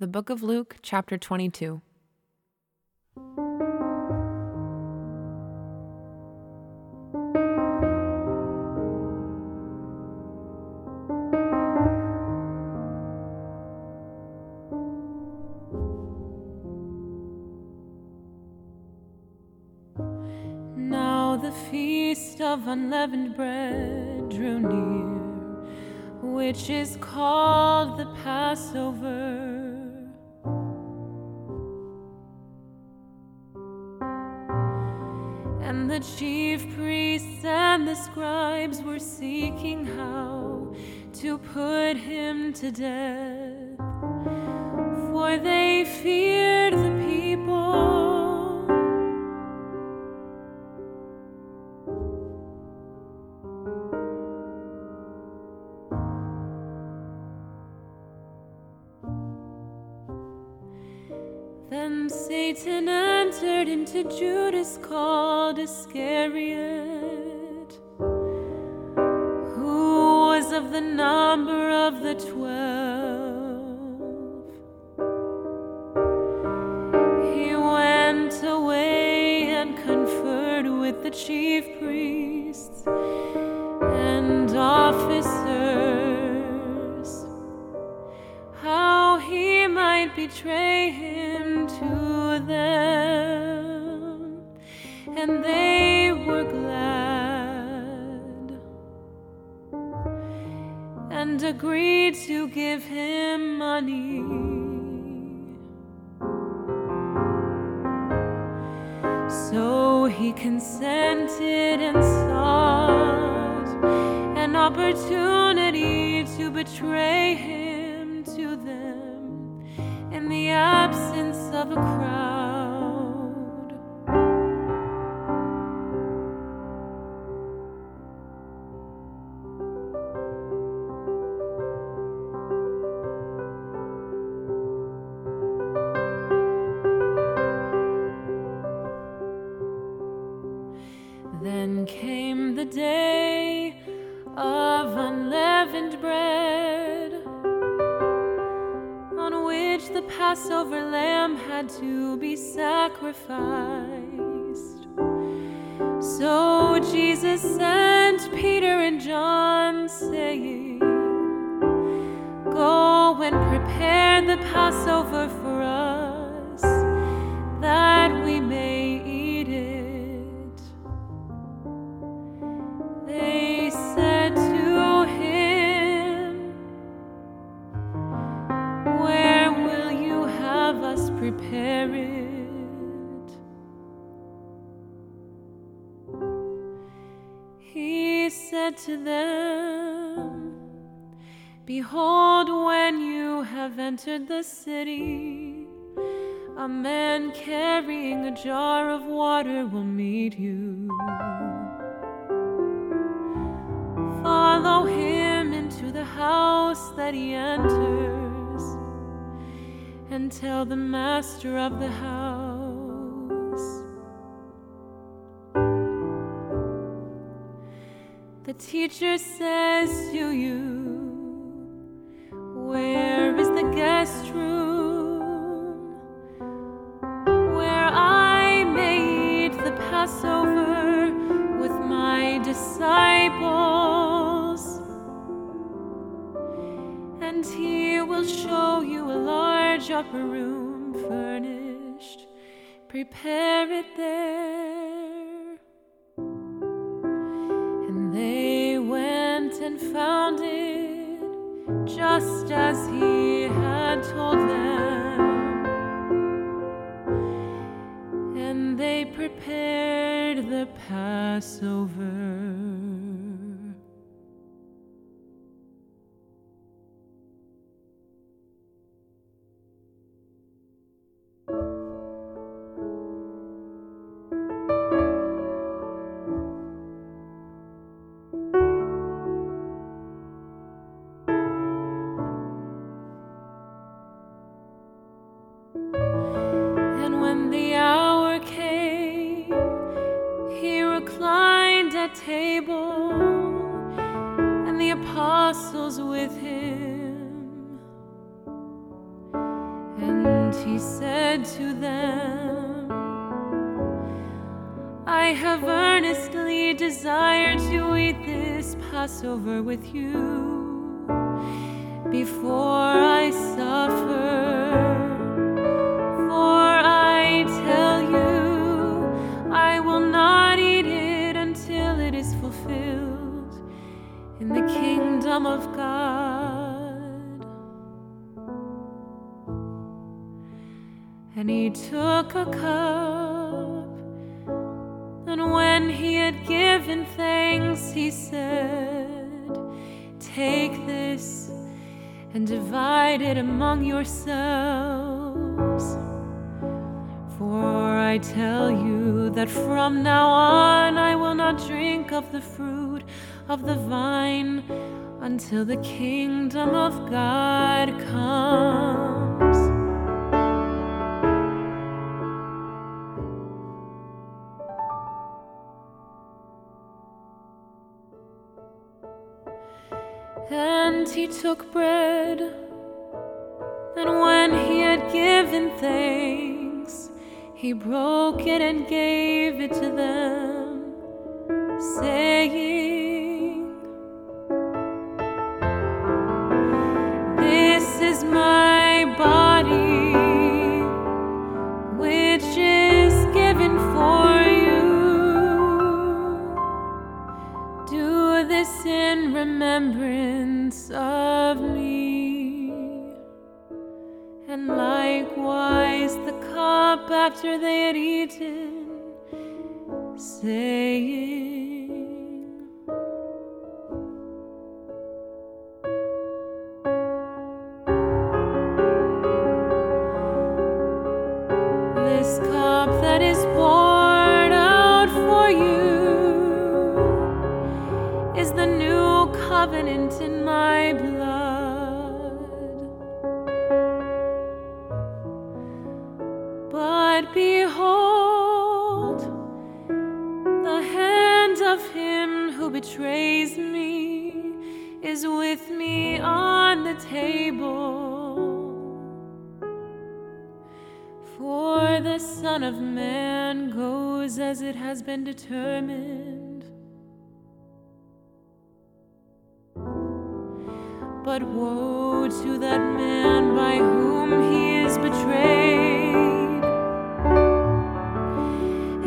The Book of Luke, chapter 22. Now the feast of unleavened bread drew near, which is called the Passover. The chief priests and the scribes were seeking how to put him to death, Then Satan entered into Judas called Iscariot, who was of the number of the twelve. He went away and conferred with the chief priests and officers how he might betray him them. And they were glad and agreed to give him money. So he consented and sought an opportunity to betray him to them in the absence of a crowd. City, a man carrying a jar of water will meet you. Follow him into the house that he enters, and tell the master of the house. The teacher says to you, Prepare it there. And they went and found it just as he had told them. And they prepared the Passover. Kingdom of God. And he took a cup, and when he had given thanks, he said, Take this and divide it among yourselves. For I tell you that from now on I will not drink of the fruit of the vine until the kingdom of God comes. And he took bread, and when he had given thanks, he broke it and gave it to them, saying, remembrance of me. And likewise the cup after they had eaten, saying, covenant in my blood. But behold, the hand of him who betrays me is with me on the table. For the Son of Man goes as it has been determined. But woe to that man by whom he is betrayed.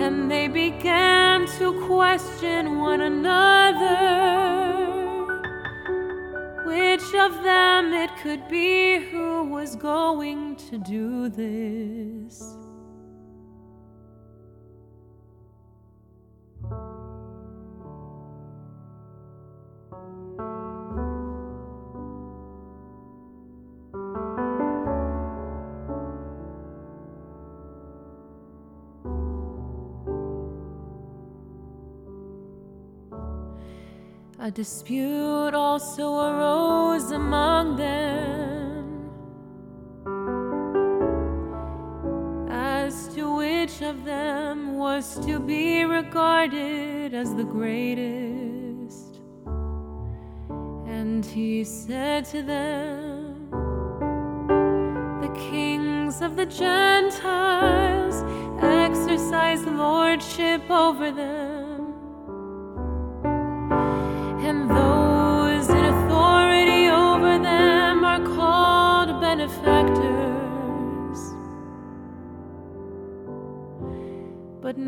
And they began to question one another which of them it could be who was going to do this. A dispute also arose among them as to which of them was to be regarded as the greatest. And he said to them, The kings of the Gentiles exercise lordship over them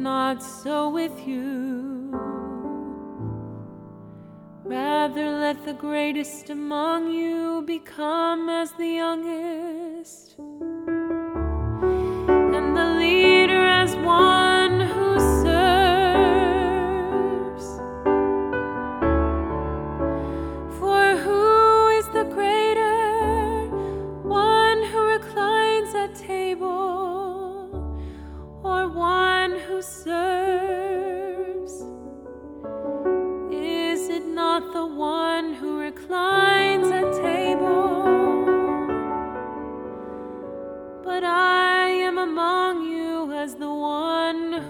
not so with you. Rather, let the greatest among you become as the youngest, and the leader as one among you as the one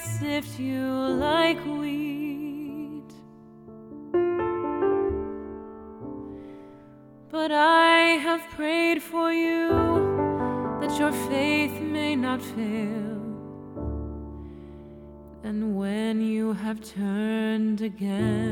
sift you like wheat. But I have prayed for you that your faith may not fail. And when you have turned again,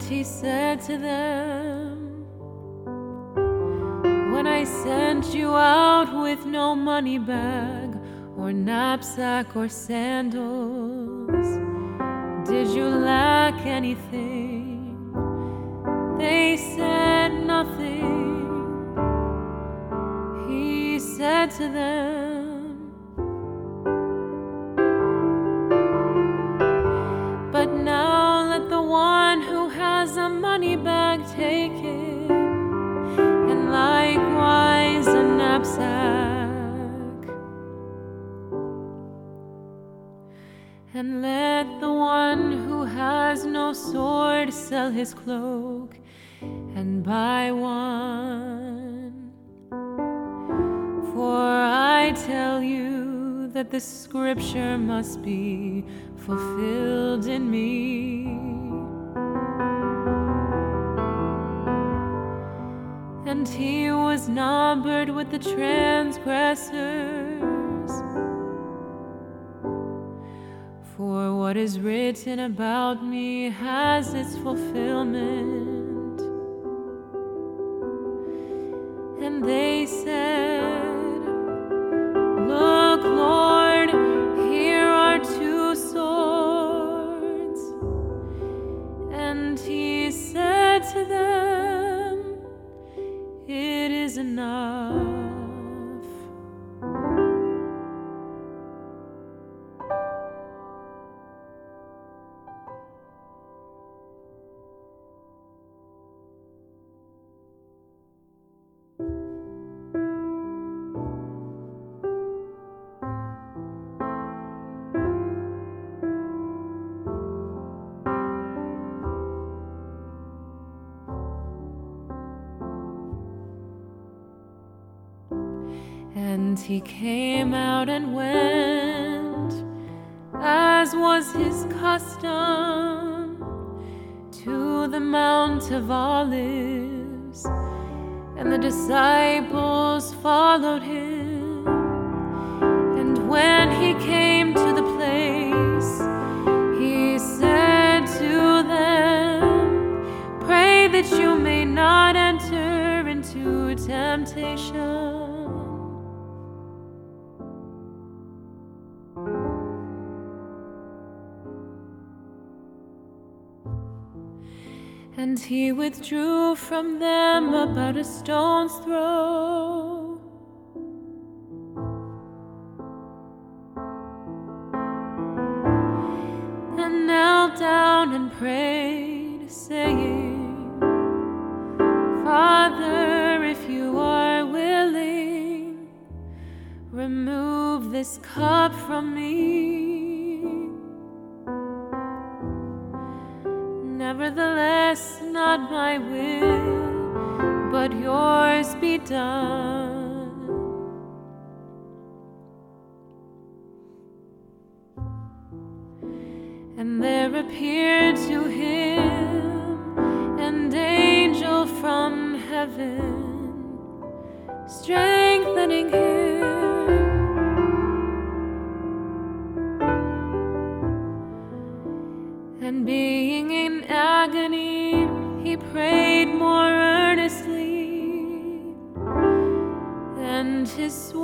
And he said to them, When I sent you out with no money bag or knapsack or sandals, did you lack anything? They said nothing. He said to them, let the one who has no sword sell his cloak and buy one. For I tell you that the scripture must be fulfilled in me. And he was numbered with the transgressors. For what is written about me has its fulfillment. And they said, Look, Lord, here are two swords. And he said to them, It is enough. He came out and went, as was his custom, to the Mount of Olives, and the disciples followed him. And when he came to the place, he said to them, Pray that you may not enter into temptation. And he withdrew from them about a stone's throw. And knelt down and prayed, saying, Father, if you are willing, remove this cup from me. Nevertheless, not my will, but yours be done. And there appeared to him an angel from heaven, strengthening him.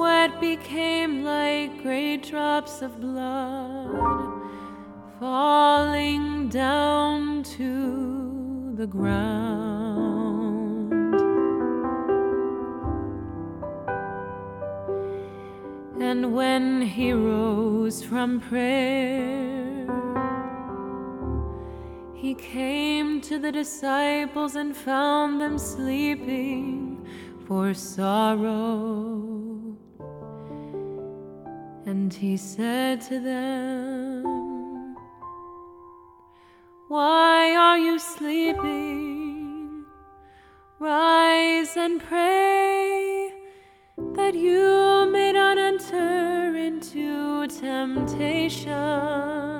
Sweat became like great drops of blood falling down to the ground. And when he rose from prayer, he came to the disciples and found them sleeping for sorrow. And he said to them, Why are you sleeping? Rise and pray that you may not enter into temptation.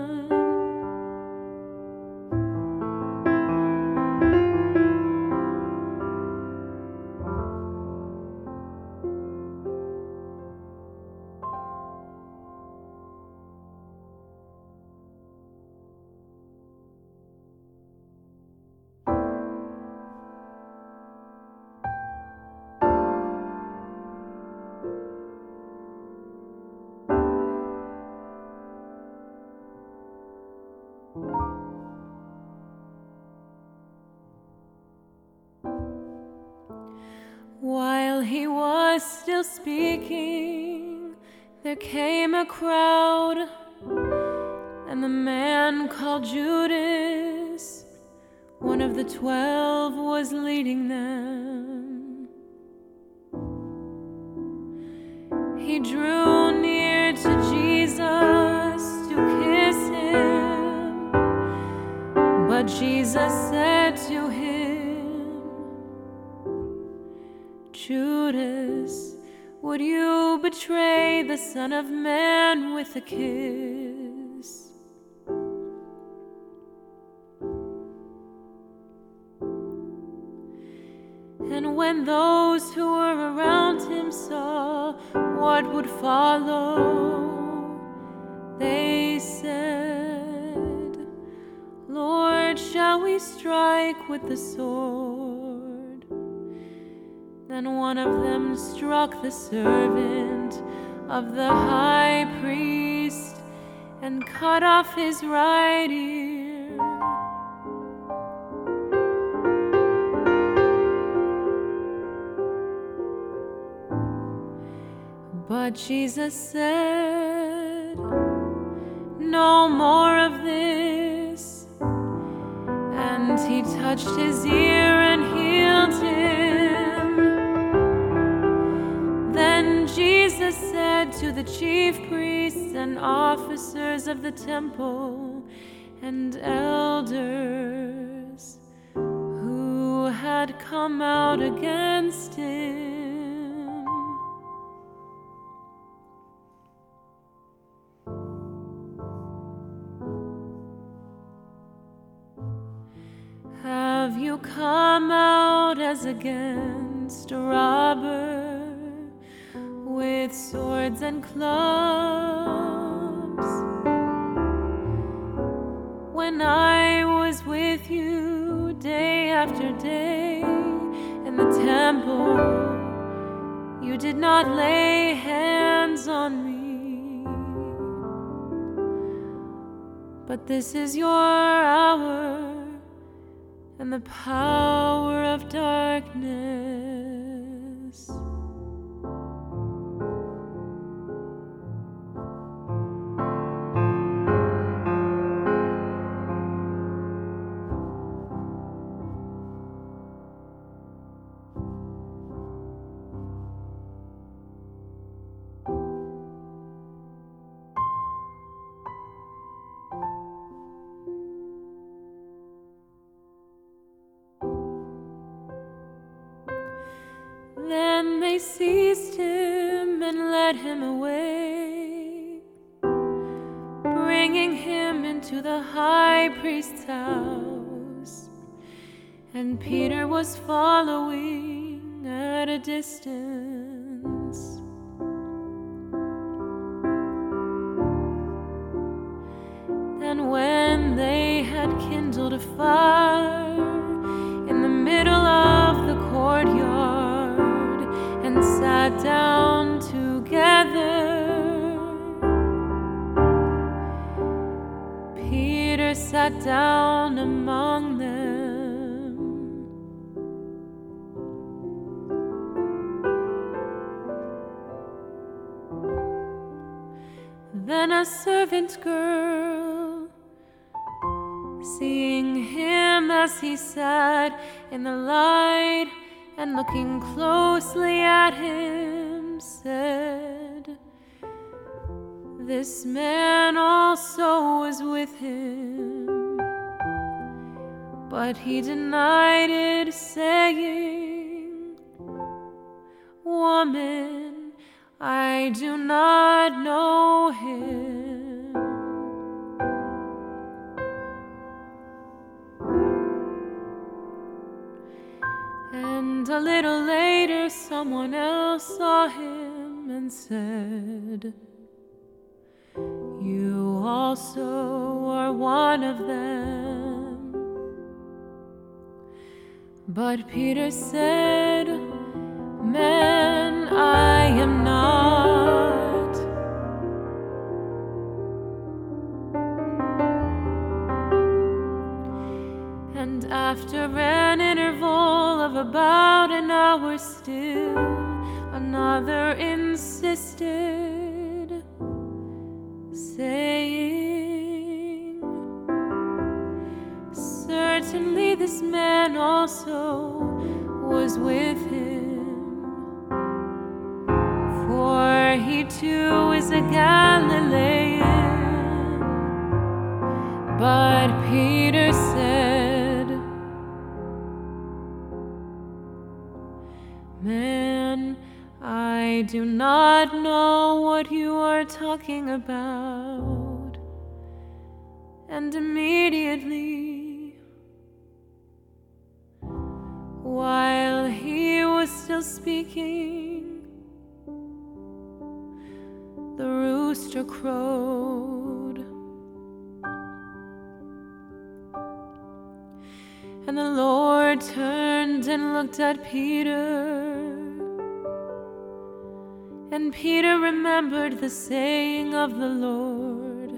While he was still speaking, there came a crowd, and the man called Judas, one of the twelve, was leading them. He drew near to Jesus to kiss him, but Jesus said to him, Judas, would you betray the Son of Man with a kiss? And when those who were around him saw what would follow, they said, Lord, shall we strike with the sword? Then one of them struck the servant of the high priest and cut off his right ear. But Jesus said, No more of this. And he touched his ear and healed him. To the chief priests and officers of the temple and elders who had come out against him. Have you come out as against a and clubs? When I was with you day after day in the temple, you did not lay hands on me. But this is your hour and the power of darkness. Led him away, bringing him into the high priest's house. And Peter was following at a distance. Sat down among them. Then a servant girl, seeing him as he sat in the light and looking closely at him, said, This man also was with him. But he denied it, saying, Woman, I do not know him. And a little later, someone else saw him and said, You also are one of them. But Peter said, Man, I am not. And after an interval of about an hour still, another insisted, saying, this man also was with him, for he too is a Galilean. But Peter said, Man, I do not know what you are talking about. And immediately, while he was still speaking, the rooster crowed. And the Lord turned and looked at Peter. And Peter remembered the saying of the Lord,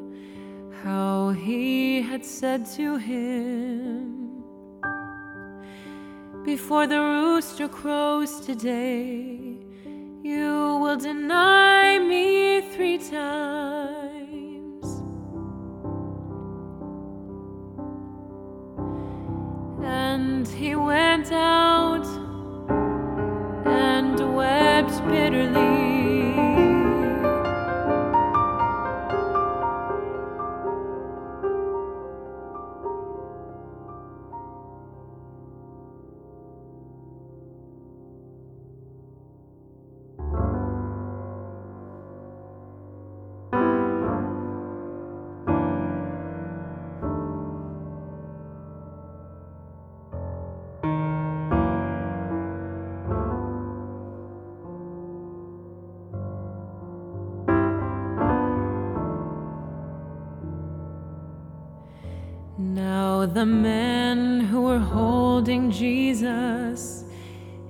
how he had said to him, Before the rooster crows today, you will deny me three times. And he went the men who were holding Jesus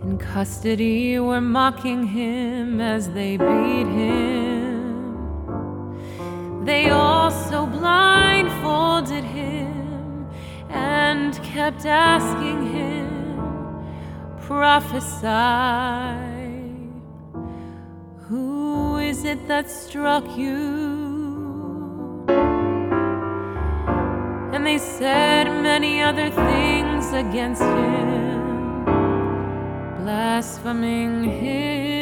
in custody were mocking him as they beat him. They also blindfolded him and kept asking him, Prophesy. Who is it that struck you? Said many other things against him, blaspheming him.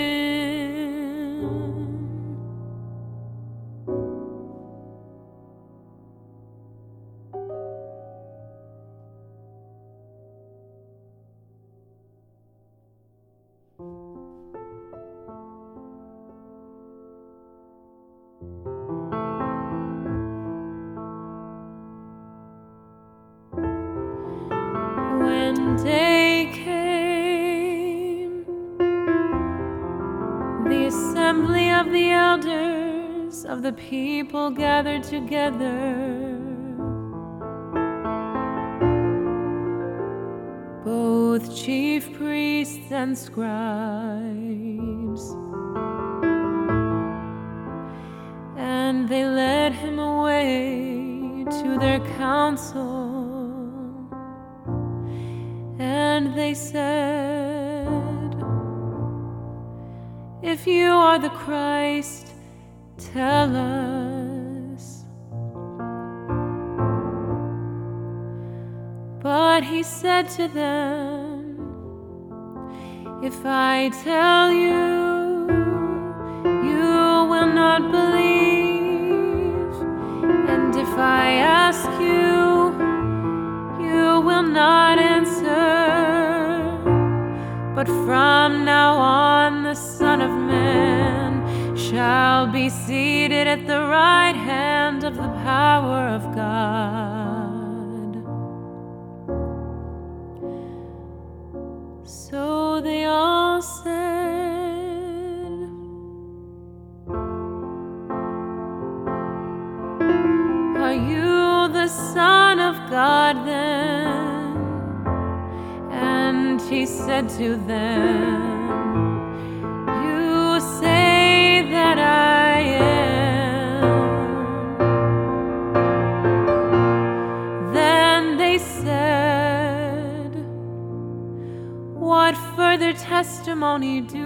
The people gathered together. Both chief priests and scribes. But he said to them, If I tell you, you will not believe. And if I ask you, you will not answer. But from now on, the Son of Man shall be seated at the right hand of the power of God. Said to them, You say that I am. Then they said, What further testimony do